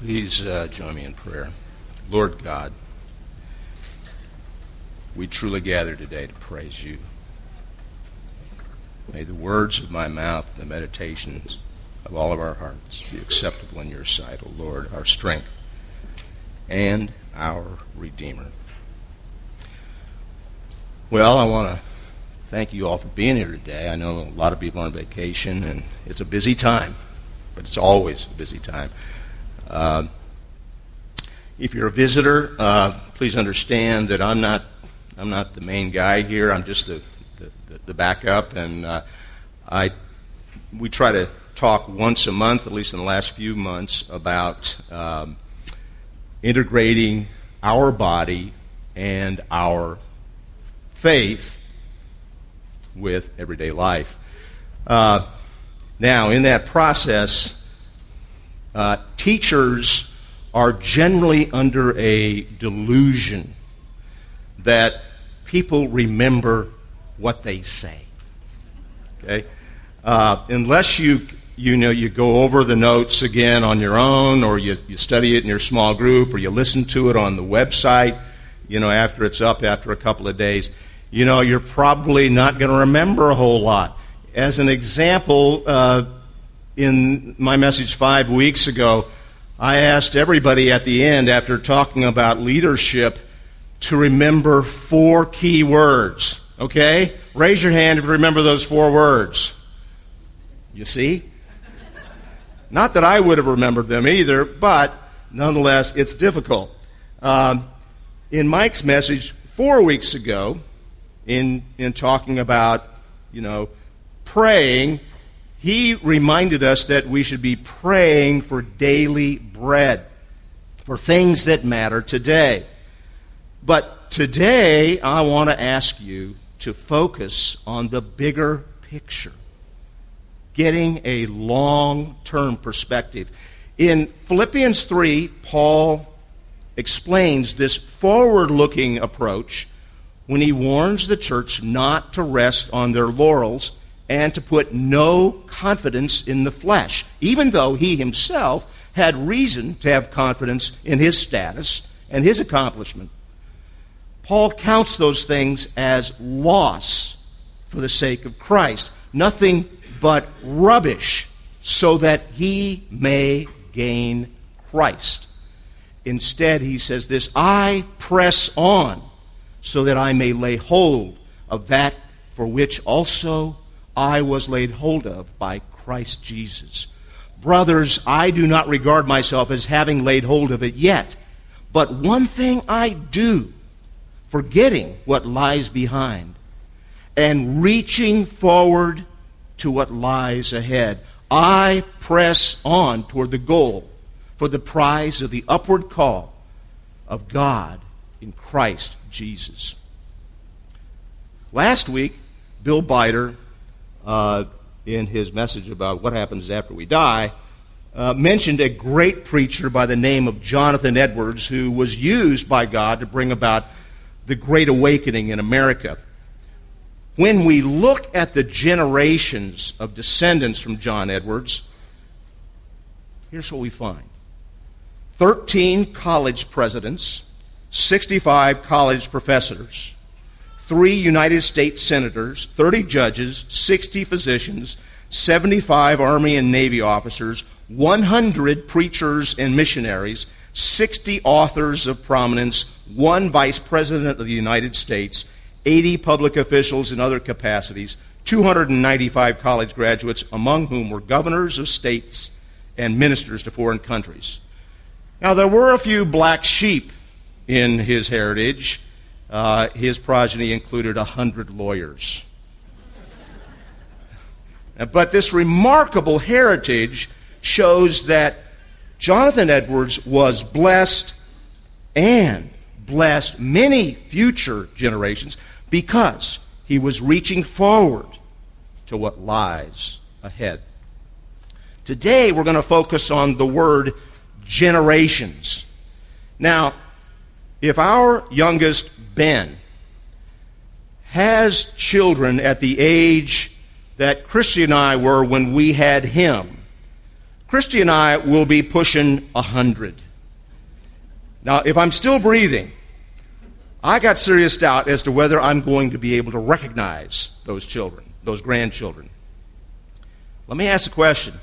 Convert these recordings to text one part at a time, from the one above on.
Please uh, join me in prayer. Lord God, we truly gather today to praise you. May the words of my mouth and the meditations of all of our hearts be acceptable in your sight, O Lord, our strength and our Redeemer. Well, I want to thank you all for being here today. I know a lot of people are on vacation, and it's a busy time, but it's always a busy time. Uh, if you're a visitor, uh, please understand that I'm not I'm not the main guy here. I'm just the the, the backup, and uh, I we try to talk once a month, at least in the last few months, about um, integrating our body and our faith with everyday life. Uh, now, in that process, uh, teachers are generally under a delusion that people remember what they say. Okay? Uh, unless you you know you go over the notes again on your own or you, you study it in your small group or you listen to it on the website you know after it's up after a couple of days you know you're probably not going to remember a whole lot as an example uh, in my message five weeks ago, I asked everybody at the end, after talking about leadership, to remember four key words. Okay? Raise your hand if you remember those four words. You see? Not that I would have remembered them either, but nonetheless, it's difficult. Um, in Mike's message four weeks ago, in, in talking about, you know, praying, he reminded us that we should be praying for daily bread, for things that matter today. But today, I want to ask you to focus on the bigger picture, getting a long term perspective. In Philippians 3, Paul explains this forward looking approach when he warns the church not to rest on their laurels and to put no confidence in the flesh, even though he himself had reason to have confidence in his status and his accomplishment. Paul counts those things as loss for the sake of Christ, nothing but rubbish, so that he may gain Christ. Instead, he says this I press on so that I may lay hold of that for which also I was laid hold of by Christ Jesus. Brothers, I do not regard myself as having laid hold of it yet, but one thing I do, forgetting what lies behind and reaching forward to what lies ahead. I press on toward the goal for the prize of the upward call of God in Christ Jesus. Last week, Bill Bider uh, in his message about what happens after we die, uh, mentioned a great preacher by the name of Jonathan Edwards who was used by God to bring about the Great Awakening in America. When we look at the generations of descendants from John Edwards, here's what we find 13 college presidents, 65 college professors, three United States senators, 30 judges, 60 physicians, 75 Army and Navy officers, 100 preachers and missionaries, 60 authors of prominence, one vice president of the United States, 80 public officials in other capacities, 295 college graduates, among whom were governors of states and ministers to foreign countries. Now, there were a few black sheep in his heritage. Uh, his progeny included a hundred lawyers. but this remarkable heritage shows that Jonathan Edwards was blessed and blessed many future generations because he was reaching forward to what lies ahead. Today, we're going to focus on the word generations. Now, if our youngest Ben has children at the age that Christy and I were when we had him, Christy and I will be pushing 100. Now, if I'm still breathing, I got serious doubt as to whether I'm going to be able to recognize those children, those grandchildren. Let me ask a question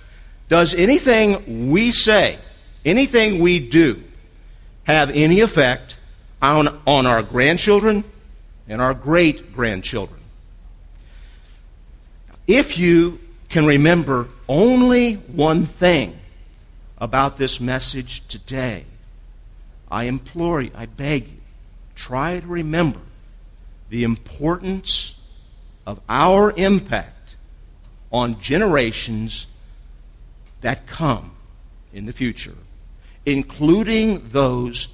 Does anything we say, anything we do, have any effect on, on our grandchildren and our great grandchildren? If you can remember only one thing about this message today, I implore you, I beg you, try to remember the importance of our impact on generations that come in the future, including those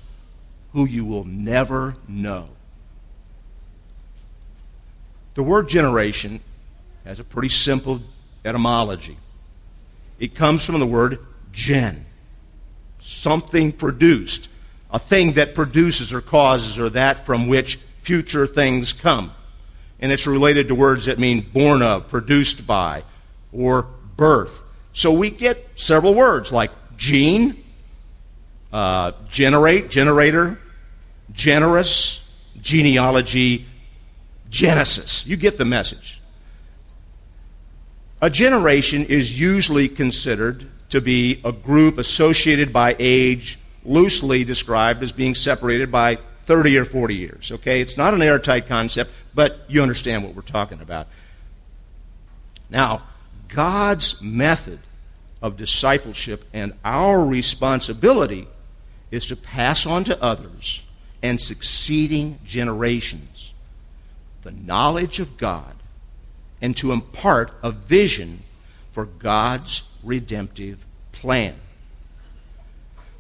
who you will never know. The word generation has a pretty simple etymology. It comes from the word gen, something produced, a thing that produces or causes, or that from which future things come. And it's related to words that mean born of, produced by, or birth. So we get several words like gene, uh, generate, generator, generous, genealogy, genesis. You get the message. A generation is usually considered to be a group associated by age, loosely described as being separated by 30 or 40 years. Okay? It's not an airtight concept, but you understand what we're talking about. Now, God's method of discipleship and our responsibility is to pass on to others and succeeding generations the knowledge of God and to impart a vision for God's redemptive plan.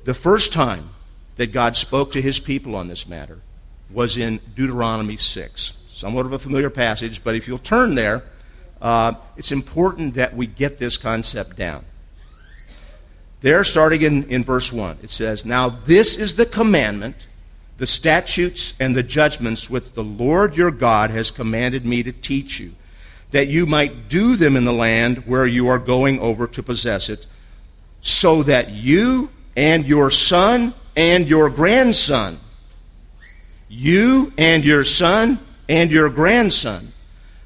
The first time that God spoke to his people on this matter was in Deuteronomy 6. Somewhat of a familiar passage, but if you'll turn there, uh, it's important that we get this concept down. There, starting in, in verse 1, it says, Now this is the commandment, the statutes, and the judgments which the Lord your God has commanded me to teach you that you might do them in the land where you are going over to possess it, so that you and your son and your grandson, you and your son and your grandson,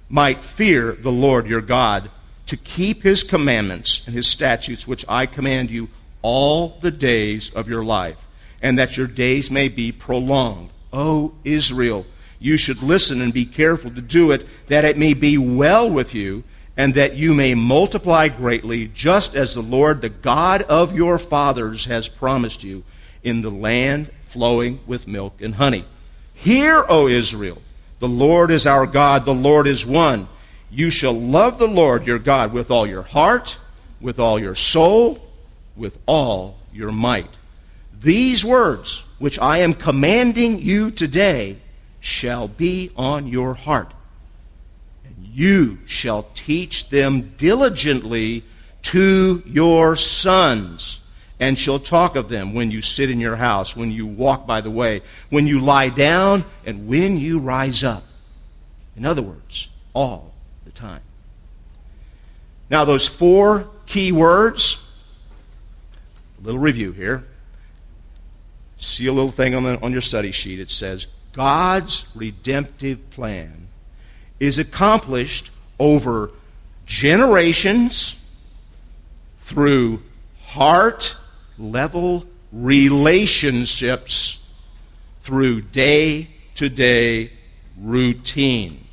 might fear the Lord your God to keep his commandments and his statutes, which I command you all the days of your life, and that your days may be prolonged. O Israel, you should listen and be careful to do it, that it may be well with you, and that you may multiply greatly, just as the Lord, the God of your fathers, has promised you, in the land flowing with milk and honey. Hear, O Israel, the Lord is our God, the Lord is one. You shall love the Lord your God with all your heart, with all your soul, with all your might. These words, which I am commanding you today, shall be on your heart. And you shall teach them diligently to your sons, and shall talk of them when you sit in your house, when you walk by the way, when you lie down, and when you rise up. In other words, all the time. Now, those four key words, a little review here. See a little thing on, the, on your study sheet. It says, God's redemptive plan is accomplished over generations through heart level relationships through day to day routine.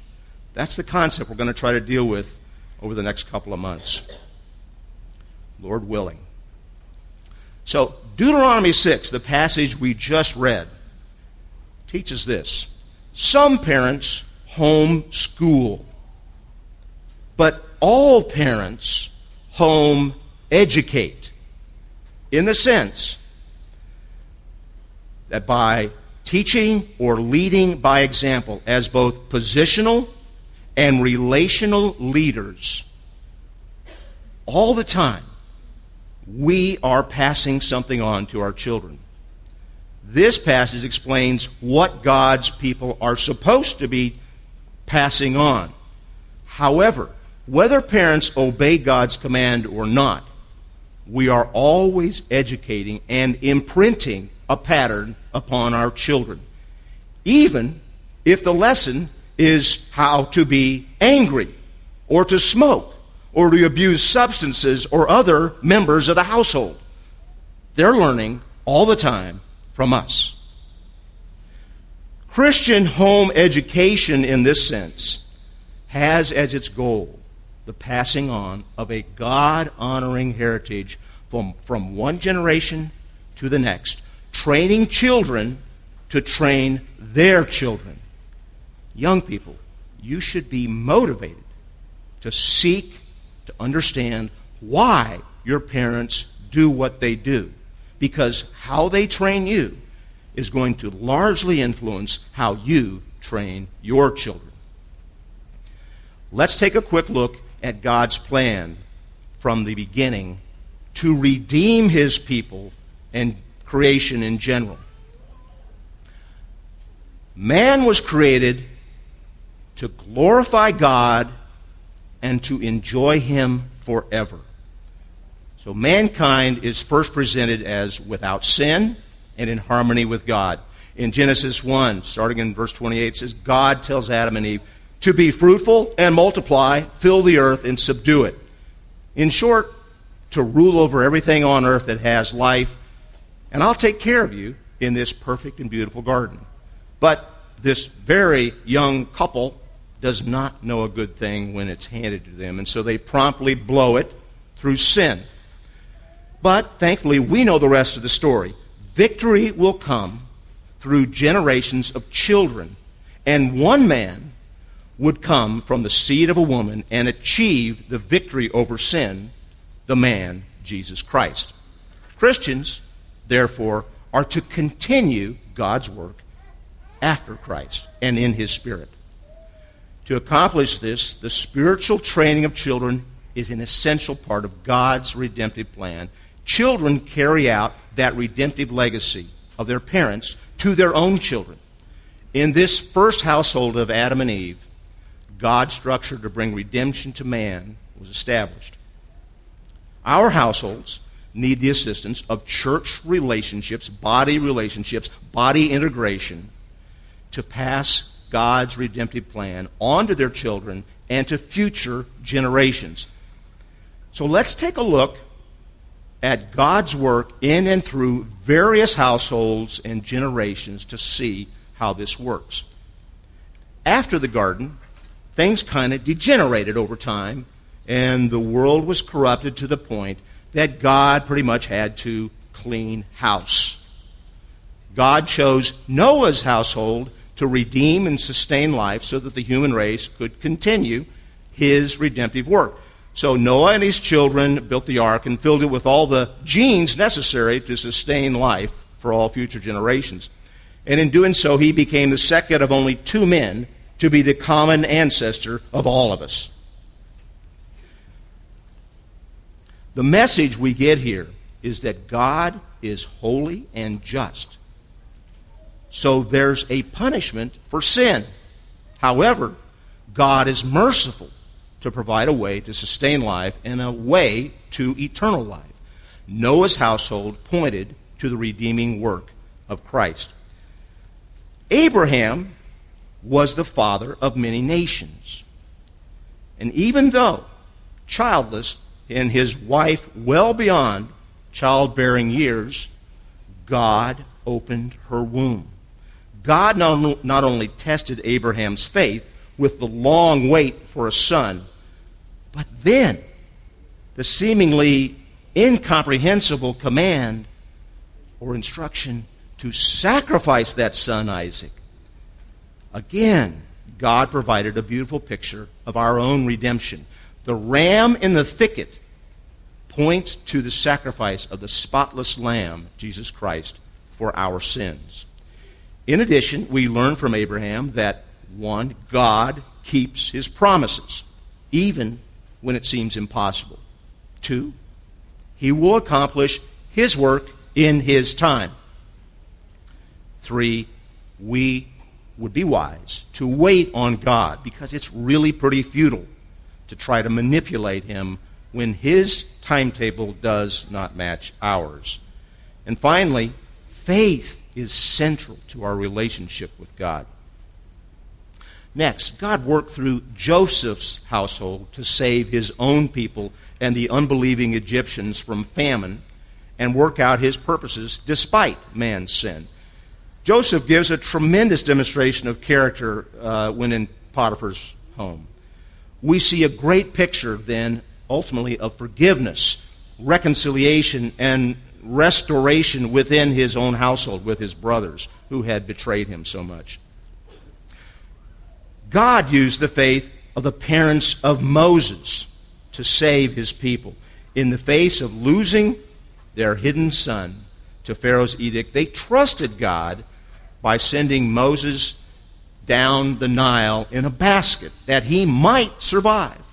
That's the concept we're going to try to deal with over the next couple of months. Lord willing. So, Deuteronomy 6, the passage we just read, teaches this. Some parents homeschool, but all parents home educate in the sense that by teaching or leading by example as both positional and relational leaders all the time we are passing something on to our children this passage explains what God's people are supposed to be passing on. However, whether parents obey God's command or not, we are always educating and imprinting a pattern upon our children, even if the lesson is how to be angry or to smoke or to abuse substances or other members of the household. They're learning all the time from us. Christian home education, in this sense, has as its goal the passing on of a God honoring heritage from, from one generation to the next, training children to train their children. Young people, you should be motivated to seek to understand why your parents do what they do. Because how they train you is going to largely influence how you train your children. Let's take a quick look at God's plan from the beginning to redeem his people and creation in general. Man was created to glorify God and to enjoy him forever. So mankind is first presented as without sin and in harmony with God. In Genesis 1, starting in verse 28, says, God tells Adam and Eve, to be fruitful and multiply, fill the earth and subdue it. In short, to rule over everything on earth that has life, and I'll take care of you in this perfect and beautiful garden. But this very young couple does not know a good thing when it's handed to them, and so they promptly blow it through sin. But thankfully, we know the rest of the story. Victory will come through generations of children, and one man would come from the seed of a woman and achieve the victory over sin, the man, Jesus Christ. Christians, therefore, are to continue God's work after Christ and in His Spirit. To accomplish this, the spiritual training of children is an essential part of God's redemptive plan. Children carry out that redemptive legacy of their parents to their own children. In this first household of Adam and Eve, God's structure to bring redemption to man was established. Our households need the assistance of church relationships, body relationships, body integration to pass God's redemptive plan onto their children and to future generations. So let's take a look at God's work in and through various households and generations to see how this works. After the garden, things kind of degenerated over time, and the world was corrupted to the point that God pretty much had to clean house. God chose Noah's household to redeem and sustain life so that the human race could continue his redemptive work. So Noah and his children built the ark and filled it with all the genes necessary to sustain life for all future generations. And in doing so, he became the second of only two men to be the common ancestor of all of us. The message we get here is that God is holy and just. So there's a punishment for sin. However, God is merciful to provide a way to sustain life and a way to eternal life. Noah's household pointed to the redeeming work of Christ. Abraham was the father of many nations. And even though childless and his wife well beyond childbearing years, God opened her womb. God not only tested Abraham's faith with the long wait for a son, but then the seemingly incomprehensible command or instruction to sacrifice that son, Isaac. Again, God provided a beautiful picture of our own redemption. The ram in the thicket points to the sacrifice of the spotless lamb, Jesus Christ, for our sins. In addition, we learn from Abraham that one, God keeps his promises, even when it seems impossible. Two, he will accomplish his work in his time. Three, we would be wise to wait on God because it's really pretty futile to try to manipulate Him when his timetable does not match ours. And finally, faith is central to our relationship with God. Next, God worked through Joseph's household to save his own people and the unbelieving Egyptians from famine and work out his purposes despite man's sin. Joseph gives a tremendous demonstration of character uh, when in Potiphar's home. We see a great picture then, ultimately, of forgiveness, reconciliation, and restoration within his own household with his brothers who had betrayed him so much. God used the faith of the parents of Moses to save his people. In the face of losing their hidden son to Pharaoh's edict, they trusted God by sending Moses down the Nile in a basket that he might survive.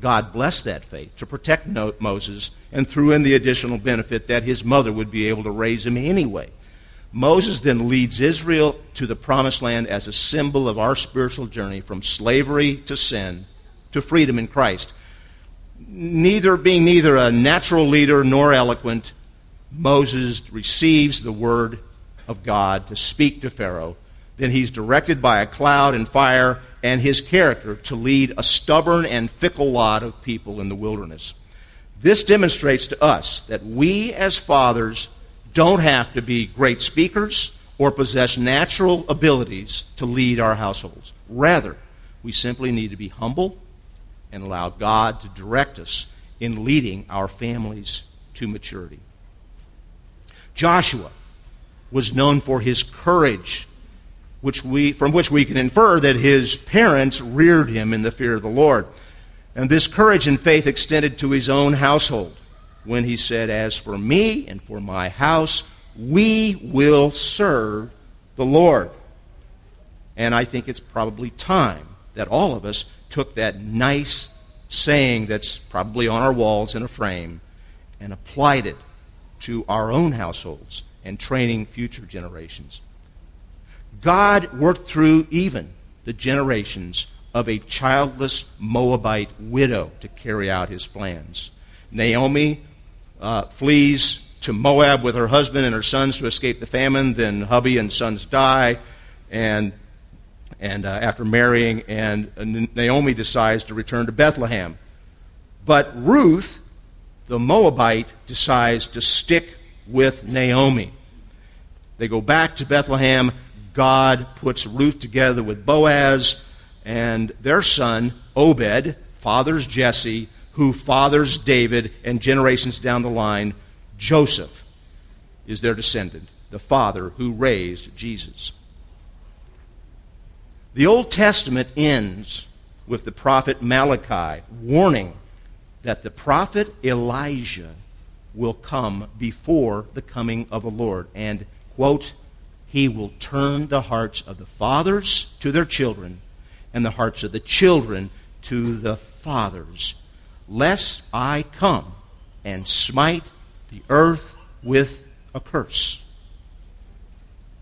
God blessed that faith to protect Moses and threw in the additional benefit that his mother would be able to raise him anyway. Moses then leads Israel to the promised land as a symbol of our spiritual journey from slavery to sin to freedom in Christ. Neither being neither a natural leader nor eloquent, Moses receives the word of God to speak to Pharaoh. Then he's directed by a cloud and fire and his character to lead a stubborn and fickle lot of people in the wilderness. This demonstrates to us that we as fathers don't have to be great speakers or possess natural abilities to lead our households. Rather, we simply need to be humble and allow God to direct us in leading our families to maturity. Joshua was known for his courage, which we, from which we can infer that his parents reared him in the fear of the Lord. And this courage and faith extended to his own household when he said, As for me and for my house, we will serve the Lord. And I think it's probably time that all of us took that nice saying that's probably on our walls in a frame and applied it to our own households and training future generations. God worked through even the generations of a childless Moabite widow to carry out his plans. Naomi uh, flees to Moab with her husband and her sons to escape the famine. Then hubby and sons die, and and uh, after marrying, and uh, Naomi decides to return to Bethlehem. But Ruth, the Moabite, decides to stick with Naomi. They go back to Bethlehem. God puts Ruth together with Boaz and their son, Obed, fathers Jesse, who fathers David, and generations down the line, Joseph is their descendant, the father who raised Jesus. The Old Testament ends with the prophet Malachi warning that the prophet Elijah will come before the coming of the Lord. And, quote, he will turn the hearts of the fathers to their children and the hearts of the children to the fathers, lest I come and smite the earth with a curse.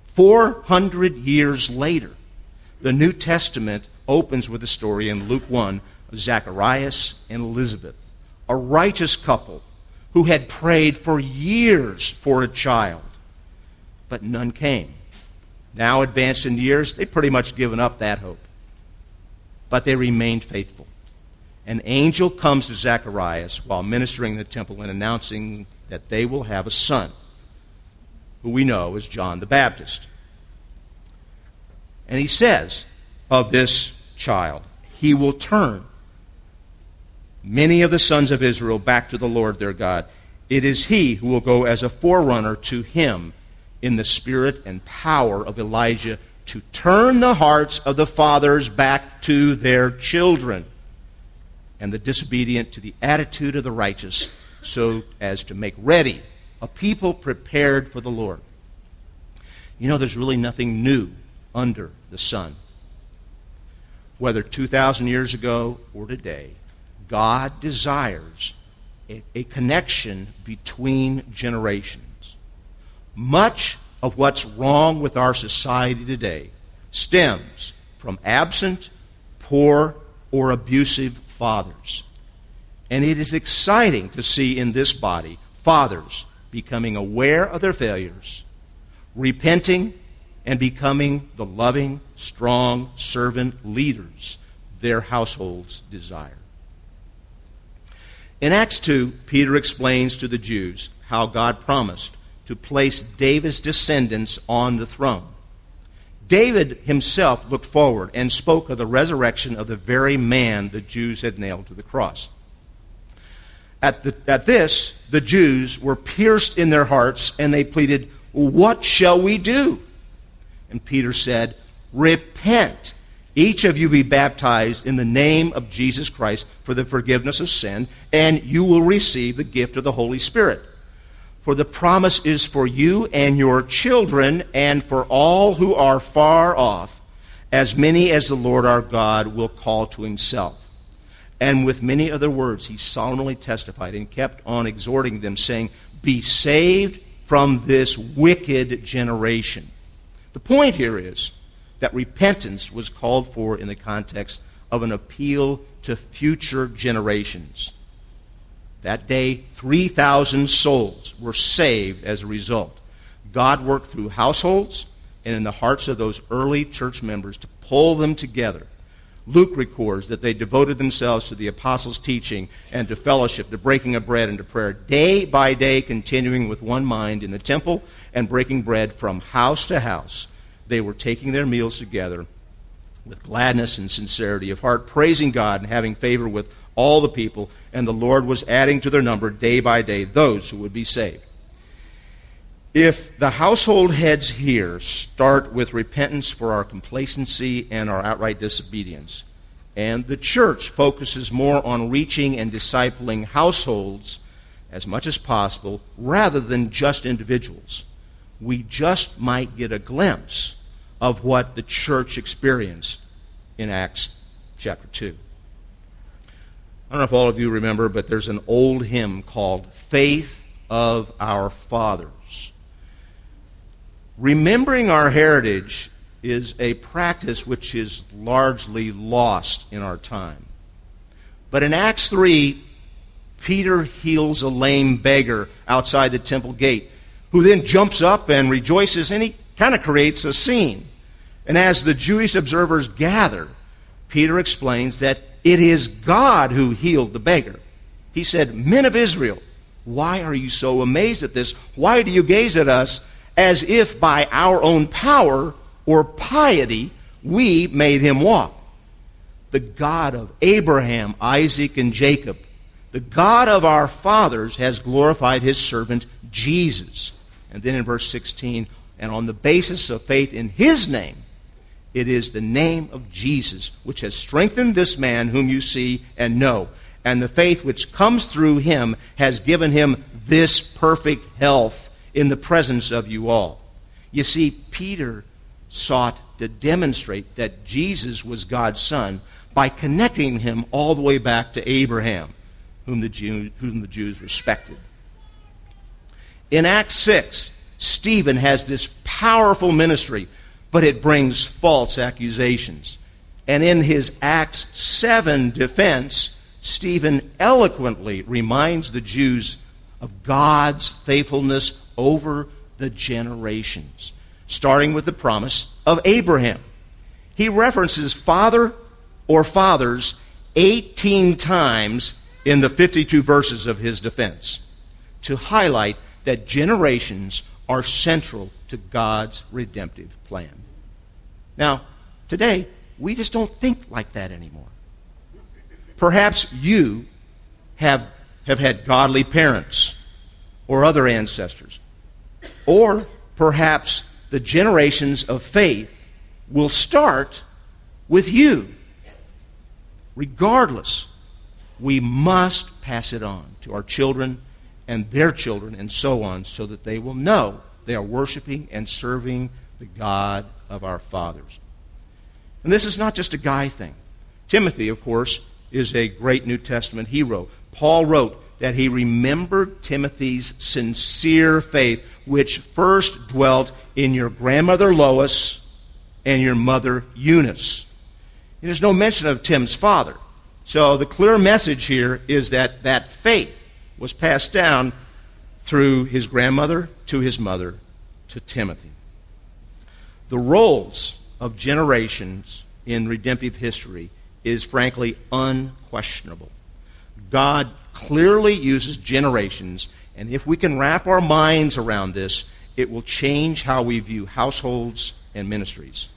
400 years later, the New Testament opens with a story in Luke 1 of Zacharias and Elizabeth, a righteous couple who had prayed for years for a child, but none came. Now, advanced in years, they'd pretty much given up that hope. But they remained faithful. An angel comes to Zacharias while ministering in the temple and announcing that they will have a son, who we know as John the Baptist. And he says of this child, he will turn many of the sons of Israel back to the Lord their God. It is he who will go as a forerunner to him in the spirit and power of Elijah to turn the hearts of the fathers back to their children and the disobedient to the attitude of the righteous so as to make ready a people prepared for the Lord. You know, there's really nothing new under the sun. Whether 2,000 years ago or today, God desires a, a connection between generations. Much of what's wrong with our society today stems from absent, poor, or abusive fathers. And it is exciting to see in this body fathers becoming aware of their failures, repenting, and becoming the loving, strong servant leaders their households desire. In Acts 2, Peter explains to the Jews how God promised to place David's descendants on the throne. David himself looked forward and spoke of the resurrection of the very man the Jews had nailed to the cross. At, the, at this, the Jews were pierced in their hearts and they pleaded, What shall we do? And Peter said, Repent each of you be baptized in the name of Jesus Christ for the forgiveness of sin, and you will receive the gift of the Holy Spirit. For the promise is for you and your children, and for all who are far off, as many as the Lord our God will call to himself. And with many other words, he solemnly testified and kept on exhorting them, saying, Be saved from this wicked generation. The point here is that repentance was called for in the context of an appeal to future generations. That day, 3,000 souls were saved as a result. God worked through households and in the hearts of those early church members to pull them together. Luke records that they devoted themselves to the apostles' teaching and to fellowship, to breaking of bread and to prayer, day by day, continuing with one mind in the temple and breaking bread from house to house they were taking their meals together with gladness and sincerity of heart, praising God and having favor with all the people, and the Lord was adding to their number day by day those who would be saved. If the household heads here start with repentance for our complacency and our outright disobedience, and the church focuses more on reaching and discipling households as much as possible rather than just individuals, we just might get a glimpse of what the church experienced in Acts chapter 2. I don't know if all of you remember, but there's an old hymn called Faith of Our Fathers. Remembering our heritage is a practice which is largely lost in our time. But in Acts 3, Peter heals a lame beggar outside the temple gate who then jumps up and rejoices, and he kind of creates a scene. And as the Jewish observers gather, Peter explains that it is God who healed the beggar. He said, Men of Israel, why are you so amazed at this? Why do you gaze at us as if by our own power or piety we made him walk? The God of Abraham, Isaac, and Jacob, the God of our fathers, has glorified his servant Jesus and then in verse 16, and on the basis of faith in his name, it is the name of Jesus which has strengthened this man whom you see and know. And the faith which comes through him has given him this perfect health in the presence of you all. You see, Peter sought to demonstrate that Jesus was God's Son by connecting him all the way back to Abraham, whom the, Jew, whom the Jews respected. In Acts 6, Stephen has this powerful ministry, but it brings false accusations. And in his Acts 7 defense, Stephen eloquently reminds the Jews of God's faithfulness over the generations, starting with the promise of Abraham. He references father or fathers 18 times in the 52 verses of his defense to highlight that generations are central to God's redemptive plan. Now, today, we just don't think like that anymore. Perhaps you have, have had godly parents or other ancestors. Or perhaps the generations of faith will start with you. Regardless, we must pass it on to our children and their children and so on, so that they will know they are worshiping and serving the God of our fathers. And this is not just a guy thing. Timothy, of course, is a great New Testament hero. Paul wrote that he remembered Timothy's sincere faith, which first dwelt in your grandmother Lois and your mother Eunice. There's no mention of Tim's father. So the clear message here is that that faith was passed down through his grandmother to his mother to Timothy. The roles of generations in redemptive history is frankly unquestionable. God clearly uses generations, and if we can wrap our minds around this, it will change how we view households and ministries.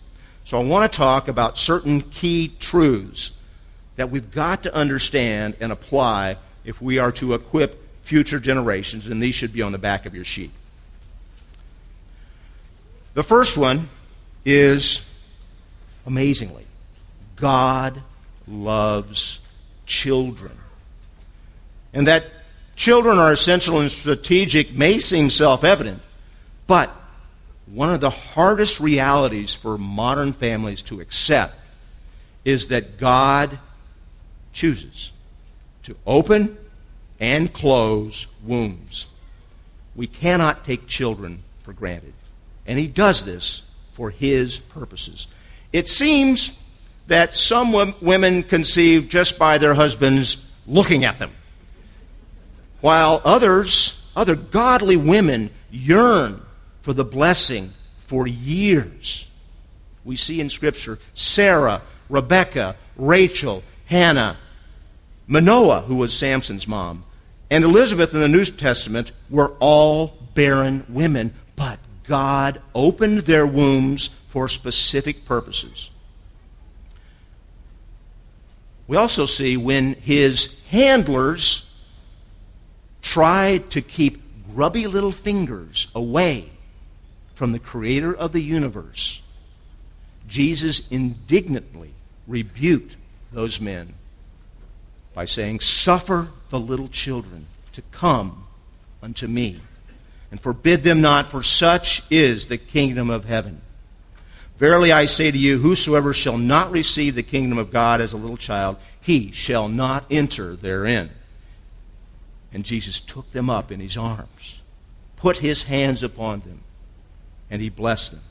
So I want to talk about certain key truths that we've got to understand and apply if we are to equip future generations, and these should be on the back of your sheet. The first one is amazingly God loves children. And that children are essential and strategic may seem self evident, but one of the hardest realities for modern families to accept is that God chooses to open and close wombs. We cannot take children for granted. And He does this for His purposes. It seems that some women conceive just by their husbands looking at them, while others, other godly women, yearn for the blessing for years. We see in Scripture Sarah, Rebecca, Rachel, Hannah, Manoah, who was Samson's mom, and Elizabeth in the New Testament were all barren women, but God opened their wombs for specific purposes. We also see when his handlers tried to keep grubby little fingers away from the creator of the universe, Jesus indignantly rebuked those men by saying, Suffer the little children to come unto me, and forbid them not, for such is the kingdom of heaven. Verily I say to you, whosoever shall not receive the kingdom of God as a little child, he shall not enter therein. And Jesus took them up in his arms, put his hands upon them, and he blessed them.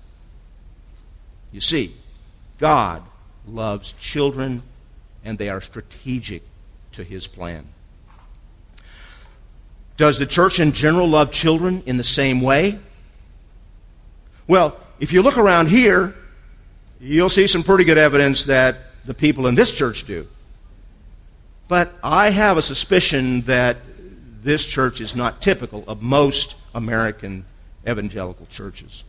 You see, God loves children, and they are strategic to his plan. Does the church in general love children in the same way? Well, if you look around here, you'll see some pretty good evidence that the people in this church do. But I have a suspicion that this church is not typical of most American evangelical churches.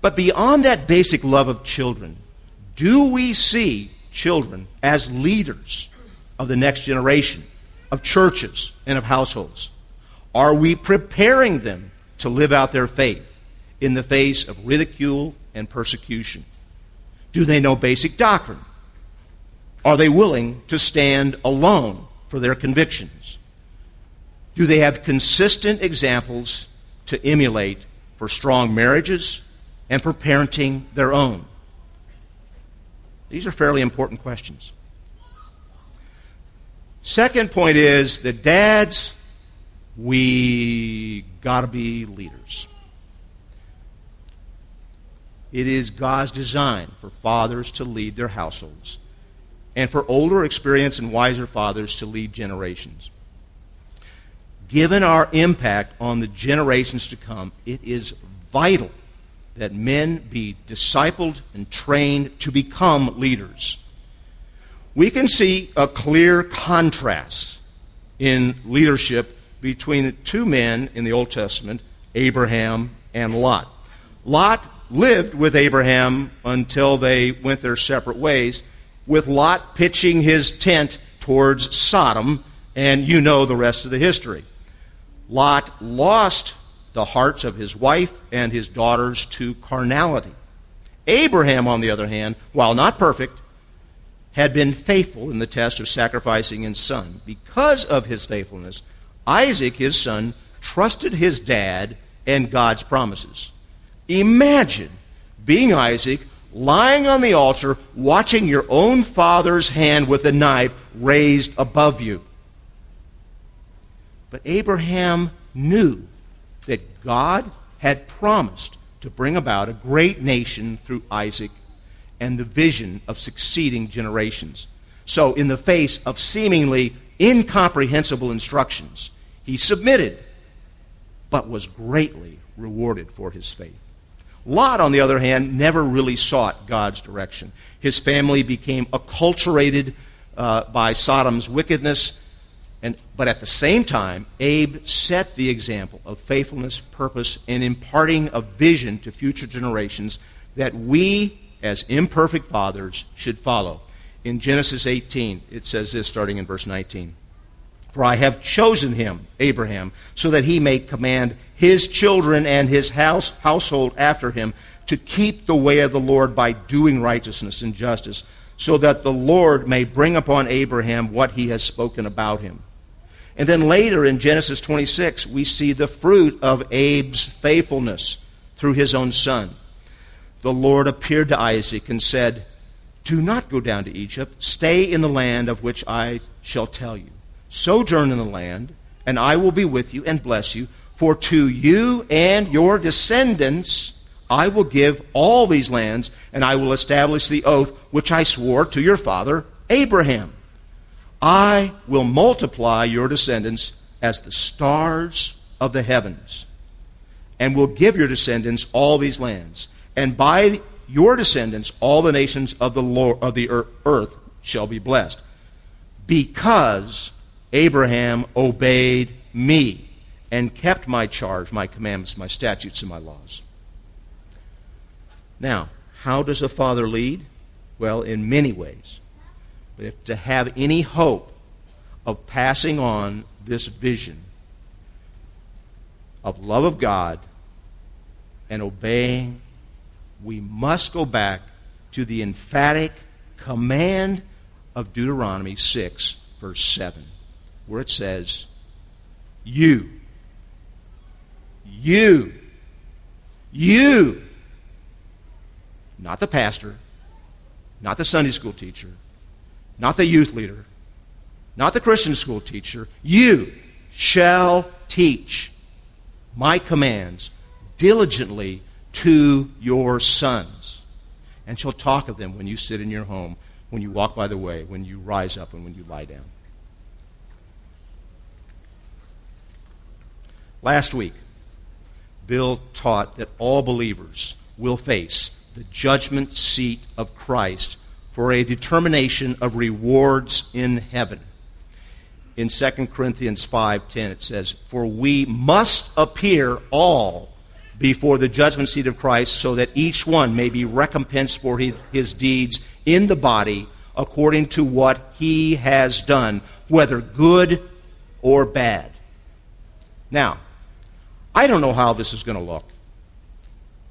But beyond that basic love of children, do we see children as leaders of the next generation, of churches, and of households? Are we preparing them to live out their faith in the face of ridicule and persecution? Do they know basic doctrine? Are they willing to stand alone for their convictions? Do they have consistent examples to emulate for strong marriages and for parenting their own? These are fairly important questions. Second point is that dads, we got to be leaders. It is God's design for fathers to lead their households and for older, experienced, and wiser fathers to lead generations. Given our impact on the generations to come, it is vital that men be discipled and trained to become leaders. We can see a clear contrast in leadership between the two men in the Old Testament, Abraham and Lot. Lot lived with Abraham until they went their separate ways, with Lot pitching his tent towards Sodom, and you know the rest of the history. Lot lost the hearts of his wife and his daughters to carnality. Abraham, on the other hand, while not perfect, had been faithful in the test of sacrificing his son. Because of his faithfulness, Isaac, his son, trusted his dad and God's promises. Imagine being Isaac, lying on the altar, watching your own father's hand with a knife raised above you. But Abraham knew that God had promised to bring about a great nation through Isaac and the vision of succeeding generations. So, in the face of seemingly incomprehensible instructions, he submitted, but was greatly rewarded for his faith. Lot, on the other hand, never really sought God's direction. His family became acculturated uh, by Sodom's wickedness, and, but at the same time, Abe set the example of faithfulness, purpose, and imparting a vision to future generations that we, as imperfect fathers, should follow. In Genesis 18, it says this starting in verse 19. For I have chosen him, Abraham, so that he may command his children and his house, household after him to keep the way of the Lord by doing righteousness and justice, so that the Lord may bring upon Abraham what he has spoken about him. And then later in Genesis 26, we see the fruit of Abe's faithfulness through his own son. The Lord appeared to Isaac and said, Do not go down to Egypt. Stay in the land of which I shall tell you. Sojourn in the land, and I will be with you and bless you. For to you and your descendants I will give all these lands, and I will establish the oath which I swore to your father Abraham. I will multiply your descendants as the stars of the heavens, and will give your descendants all these lands. And by your descendants all the nations of the, Lord, of the earth shall be blessed. Because Abraham obeyed me and kept my charge, my commandments, my statutes, and my laws. Now, how does a father lead? Well, in many ways. But if to have any hope of passing on this vision of love of God and obeying, we must go back to the emphatic command of Deuteronomy 6, verse 7 where it says, You, you, you, not the pastor, not the Sunday school teacher, not the youth leader, not the Christian school teacher, you shall teach my commands diligently to your sons, and shall talk of them when you sit in your home, when you walk by the way, when you rise up, and when you lie down. Last week, Bill taught that all believers will face the judgment seat of Christ for a determination of rewards in heaven. In 2 Corinthians 5:10 it says, "For we must appear all before the judgment seat of Christ so that each one may be recompensed for his, deeds in the body according to what he has done, whether good or bad." Now, I don't know how this is going to look,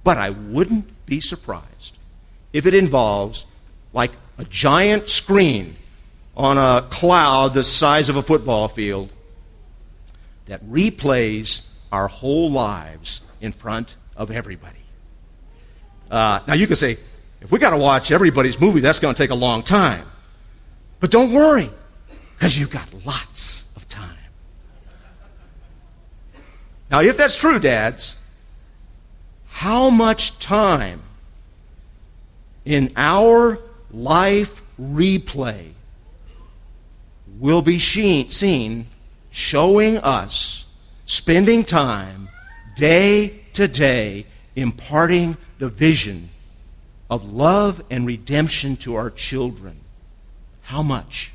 but I wouldn't be surprised if it involves like a giant screen on a cloud the size of a football field that replays our whole lives in front of everybody. Uh, now, you can say, if we got to watch everybody's movie, that's going to take a long time. But don't worry, because you've got lots of time. Now, if that's true, dads, how much time in our life replay will be seen showing us spending time day to day imparting the vision of love and redemption to our children? How much?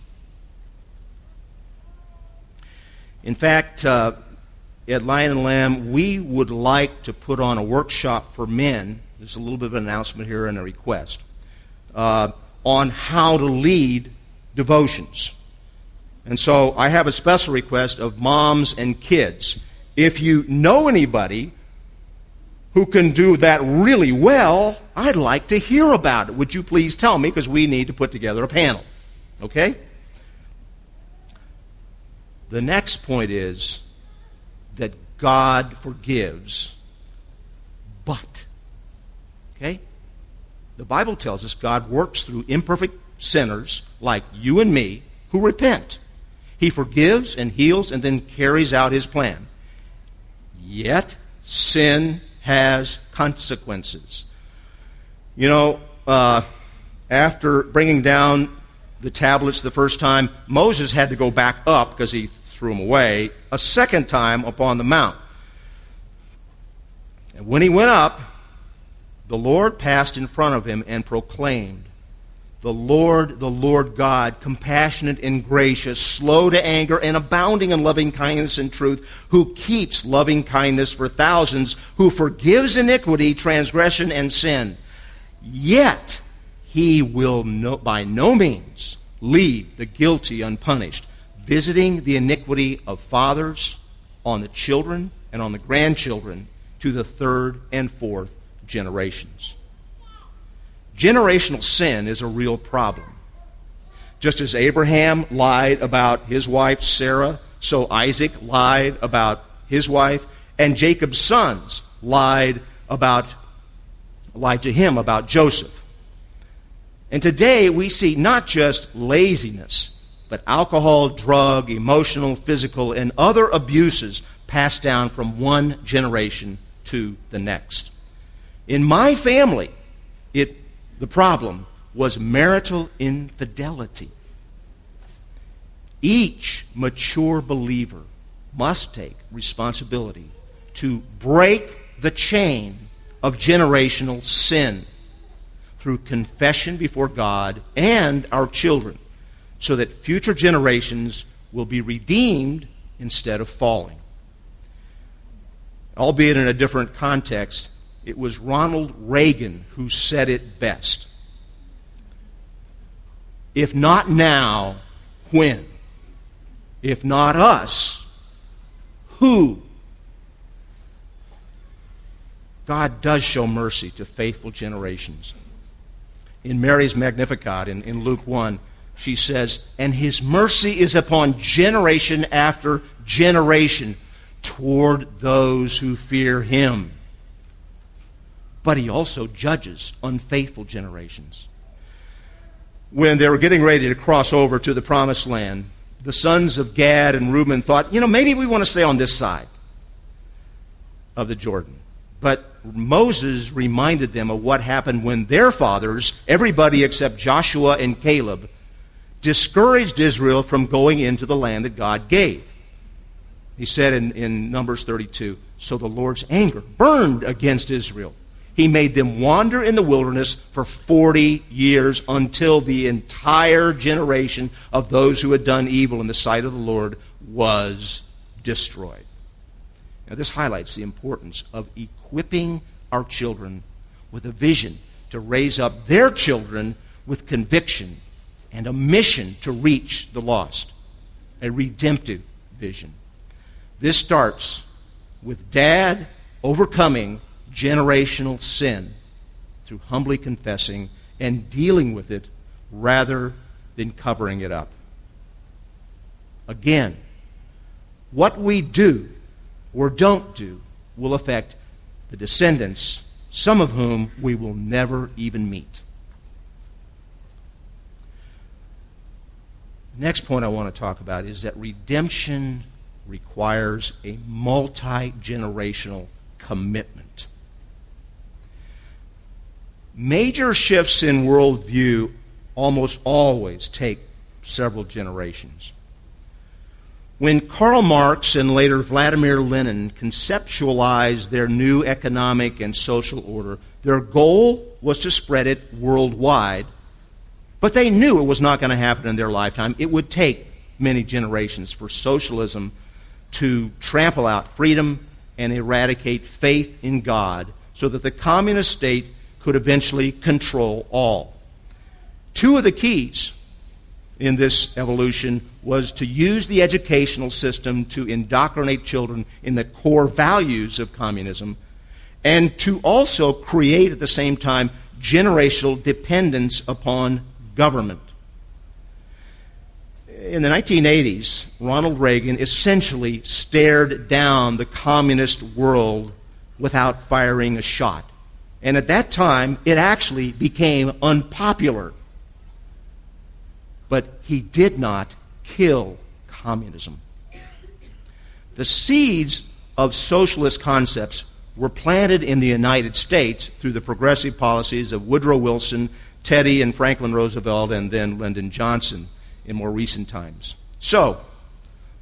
In fact, uh, at Lion and Lamb, we would like to put on a workshop for men. There's a little bit of an announcement here and a request uh, on how to lead devotions. And so I have a special request of moms and kids. If you know anybody who can do that really well, I'd like to hear about it. Would you please tell me? Because we need to put together a panel. Okay? The next point is that God forgives, but, okay? The Bible tells us God works through imperfect sinners like you and me who repent. He forgives and heals and then carries out his plan. Yet, sin has consequences. You know, uh, after bringing down the tablets the first time, Moses had to go back up because he threw them away a second time upon the mount. And when he went up, the Lord passed in front of him and proclaimed, The Lord, the Lord God, compassionate and gracious, slow to anger, and abounding in loving kindness and truth, who keeps loving kindness for thousands, who forgives iniquity, transgression, and sin. Yet he will no, by no means leave the guilty unpunished, visiting the iniquity of fathers on the children and on the grandchildren to the third and fourth generations. Generational sin is a real problem. Just as Abraham lied about his wife Sarah, so Isaac lied about his wife, and Jacob's sons lied about lied to him about Joseph. And today we see not just laziness, but alcohol, drug, emotional, physical, and other abuses passed down from one generation to the next. In my family, it, the problem was marital infidelity. Each mature believer must take responsibility to break the chain of generational sin through confession before God and our children so that future generations will be redeemed instead of falling. Albeit in a different context, it was Ronald Reagan who said it best. If not now, when? If not us, who? God does show mercy to faithful generations. In Mary's Magnificat in, in Luke 1, she says, And his mercy is upon generation after generation toward those who fear him. But he also judges unfaithful generations. When they were getting ready to cross over to the promised land, the sons of Gad and Reuben thought, you know, maybe we want to stay on this side of the Jordan. But Moses reminded them of what happened when their fathers, everybody except Joshua and Caleb, discouraged Israel from going into the land that God gave. He said in, in Numbers 32 So the Lord's anger burned against Israel. He made them wander in the wilderness for 40 years until the entire generation of those who had done evil in the sight of the Lord was destroyed. Now, this highlights the importance of equipping our children with a vision to raise up their children with conviction and a mission to reach the lost, a redemptive vision. This starts with dad overcoming generational sin through humbly confessing and dealing with it rather than covering it up. Again, what we do or don't do will affect the descendants, some of whom we will never even meet. Next point I want to talk about is that redemption requires a multi generational commitment. Major shifts in worldview almost always take several generations. When Karl Marx and later Vladimir Lenin conceptualized their new economic and social order, their goal was to spread it worldwide. But they knew it was not going to happen in their lifetime. It would take many generations for socialism to trample out freedom and eradicate faith in God so that the communist state could eventually control all. Two of the keys in this evolution was to use the educational system to indoctrinate children in the core values of communism and to also create at the same time generational dependence upon government. In the 1980s, Ronald Reagan essentially stared down the communist world without firing a shot. And at that time, it actually became unpopular but he did not kill communism. The seeds of socialist concepts were planted in the United States through the progressive policies of Woodrow Wilson, Teddy and Franklin Roosevelt, and then Lyndon Johnson in more recent times. So,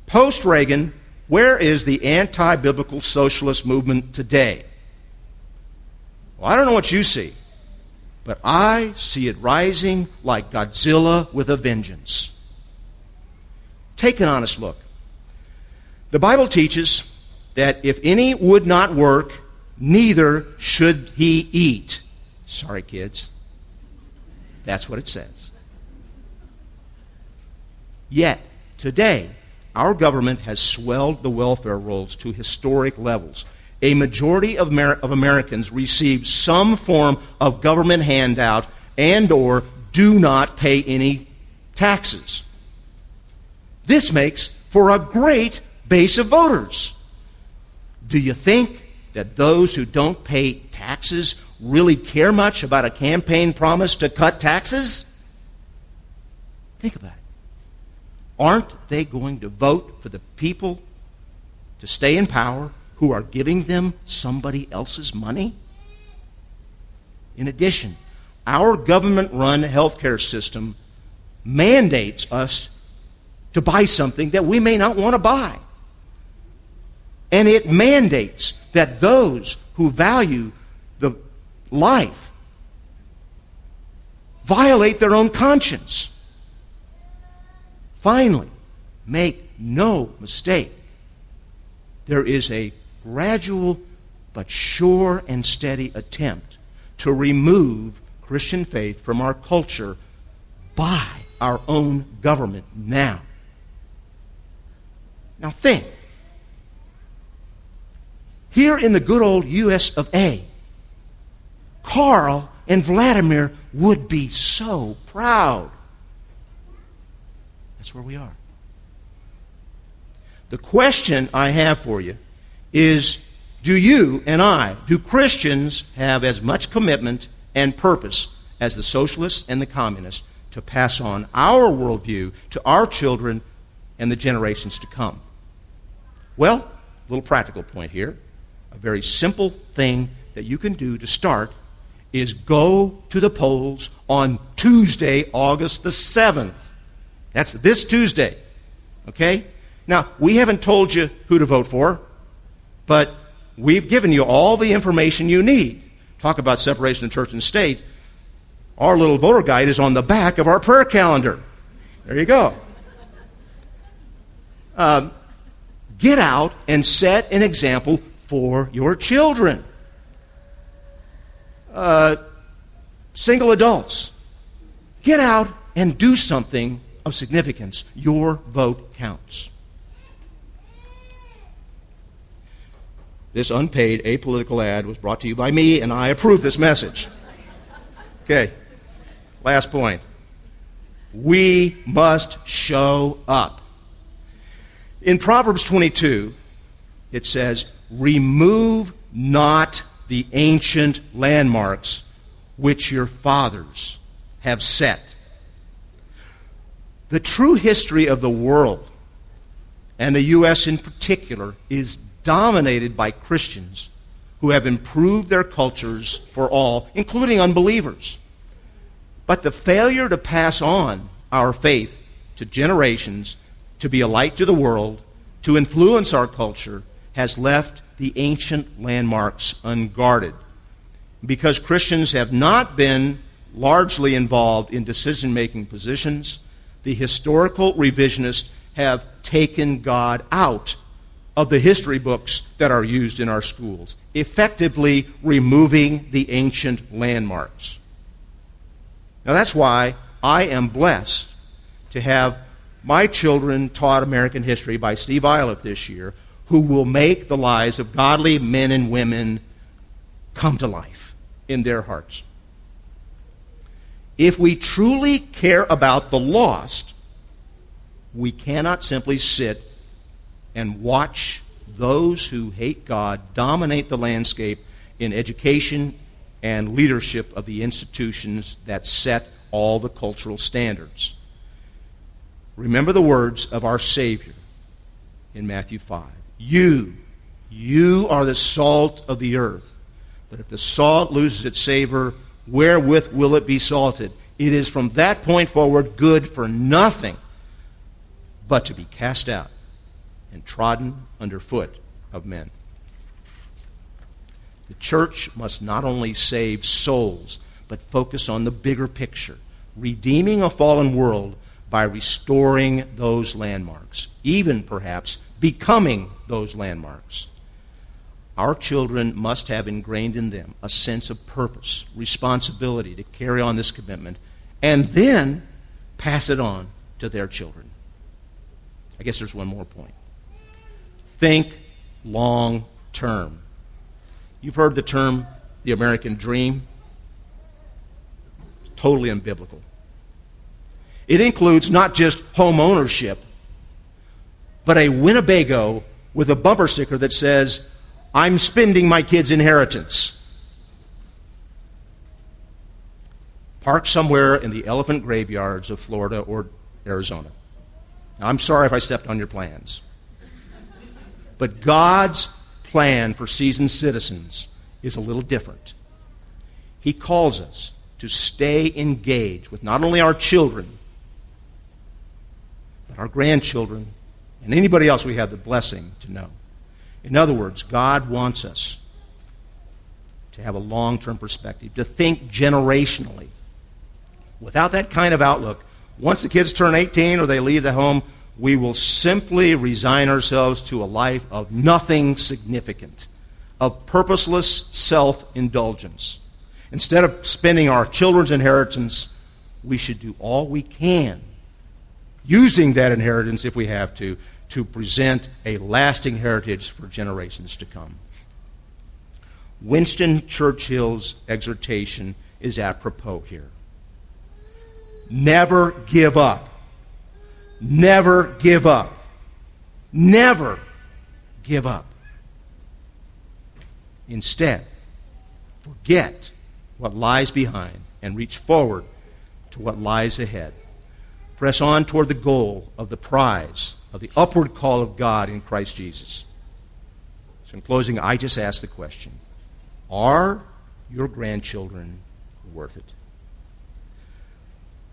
post Reagan, where is the anti biblical socialist movement today? Well, I don't know what you see, but I see it rising like Godzilla with a vengeance. Take an honest look. The Bible teaches that if any would not work, neither should he eat. Sorry, kids. That's what it says. Yet, today, our government has swelled the welfare rolls to historic levels. A majority of, Amer- of Americans receive some form of government handout and or do not pay any taxes. This makes for a great base of voters. Do you think that those who don't pay taxes really care much about a campaign promise to cut taxes? Think about it. Aren't they going to vote for the people to stay in power who are giving them somebody else's money? In addition, our government run healthcare system mandates us to buy something that we may not want to buy. And it mandates that those who value the life violate their own conscience. Finally, make no mistake, there is a gradual but sure and steady attempt to remove Christian faith from our culture by our own government now. Now think. Here in the good old US of A, Karl and Vladimir would be so proud. That's where we are. The question I have for you is do you and I, do Christians have as much commitment and purpose as the socialists and the communists to pass on our worldview to our children and the generations to come? Well, a little practical point here. A very simple thing that you can do to start is go to the polls on Tuesday, August the 7th. That's this Tuesday. Okay? Now, we haven't told you who to vote for, but we've given you all the information you need. Talk about separation of church and state. Our little voter guide is on the back of our prayer calendar. There you go. Um, Get out and set an example for your children. Uh, single adults, get out and do something of significance. Your vote counts. This unpaid apolitical ad was brought to you by me, and I approve this message. Okay, last point. We must show up. In Proverbs 22, it says, Remove not the ancient landmarks which your fathers have set. The true history of the world, and the U.S. in particular, is dominated by Christians who have improved their cultures for all, including unbelievers. But the failure to pass on our faith to generations to be a light to the world, to influence our culture, has left the ancient landmarks unguarded. Because Christians have not been largely involved in decision making positions, the historical revisionists have taken God out of the history books that are used in our schools, effectively removing the ancient landmarks. Now, that's why I am blessed to have my children taught American history by Steve Iliff this year, who will make the lives of godly men and women come to life in their hearts. If we truly care about the lost, we cannot simply sit and watch those who hate God dominate the landscape in education and leadership of the institutions that set all the cultural standards. Remember the words of our Savior in Matthew 5. You, you are the salt of the earth. But if the salt loses its savor, wherewith will it be salted? It is from that point forward good for nothing but to be cast out and trodden underfoot of men. The church must not only save souls, but focus on the bigger picture, redeeming a fallen world by restoring those landmarks, even perhaps becoming those landmarks. Our children must have ingrained in them a sense of purpose, responsibility to carry on this commitment, and then pass it on to their children. I guess there's one more point. Think long term. You've heard the term the American dream. Totally unbiblical. It includes not just home ownership, but a Winnebago with a bumper sticker that says, I'm spending my kid's inheritance. Parked somewhere in the elephant graveyards of Florida or Arizona. Now, I'm sorry if I stepped on your plans. But God's plan for seasoned citizens is a little different. He calls us to stay engaged with not only our children, but our grandchildren and anybody else we have the blessing to know. In other words, God wants us to have a long term perspective, to think generationally. Without that kind of outlook, once the kids turn 18 or they leave the home, we will simply resign ourselves to a life of nothing significant, of purposeless self indulgence. Instead of spending our children's inheritance, we should do all we can, using that inheritance if we have to, to present a lasting heritage for generations to come. Winston Churchill's exhortation is apropos here. Never give up. Never give up. Never give up. Instead, forget what lies behind and reach forward to what lies ahead. Press on toward the goal of the prize of the upward call of God in Christ Jesus. So, in closing, I just ask the question Are your grandchildren worth it?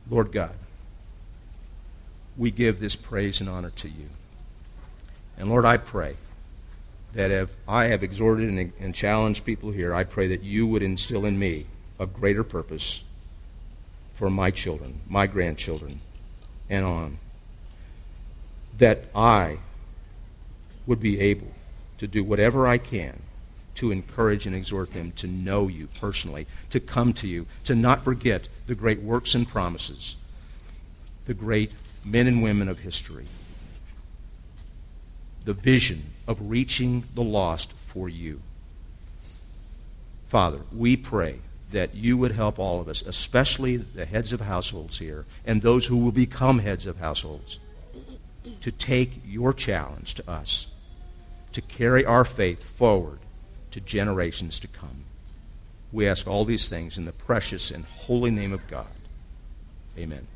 Lord God, we give this praise and honor to you. And Lord, I pray that if I have exhorted and, and, challenged people here, I pray that you would instill in me a greater purpose for my children, my grandchildren, and on. That I would be able to do whatever I can to encourage and exhort them to know you personally, to come to you, to not forget the great works and promises, the great men and women of history. The vision of reaching the lost for you. Father, we pray that you would help all of us, especially the heads of households here and those who will become heads of households, to take your challenge to us, to carry our faith forward to generations to come. We ask all these things in the precious and holy name of God. Amen.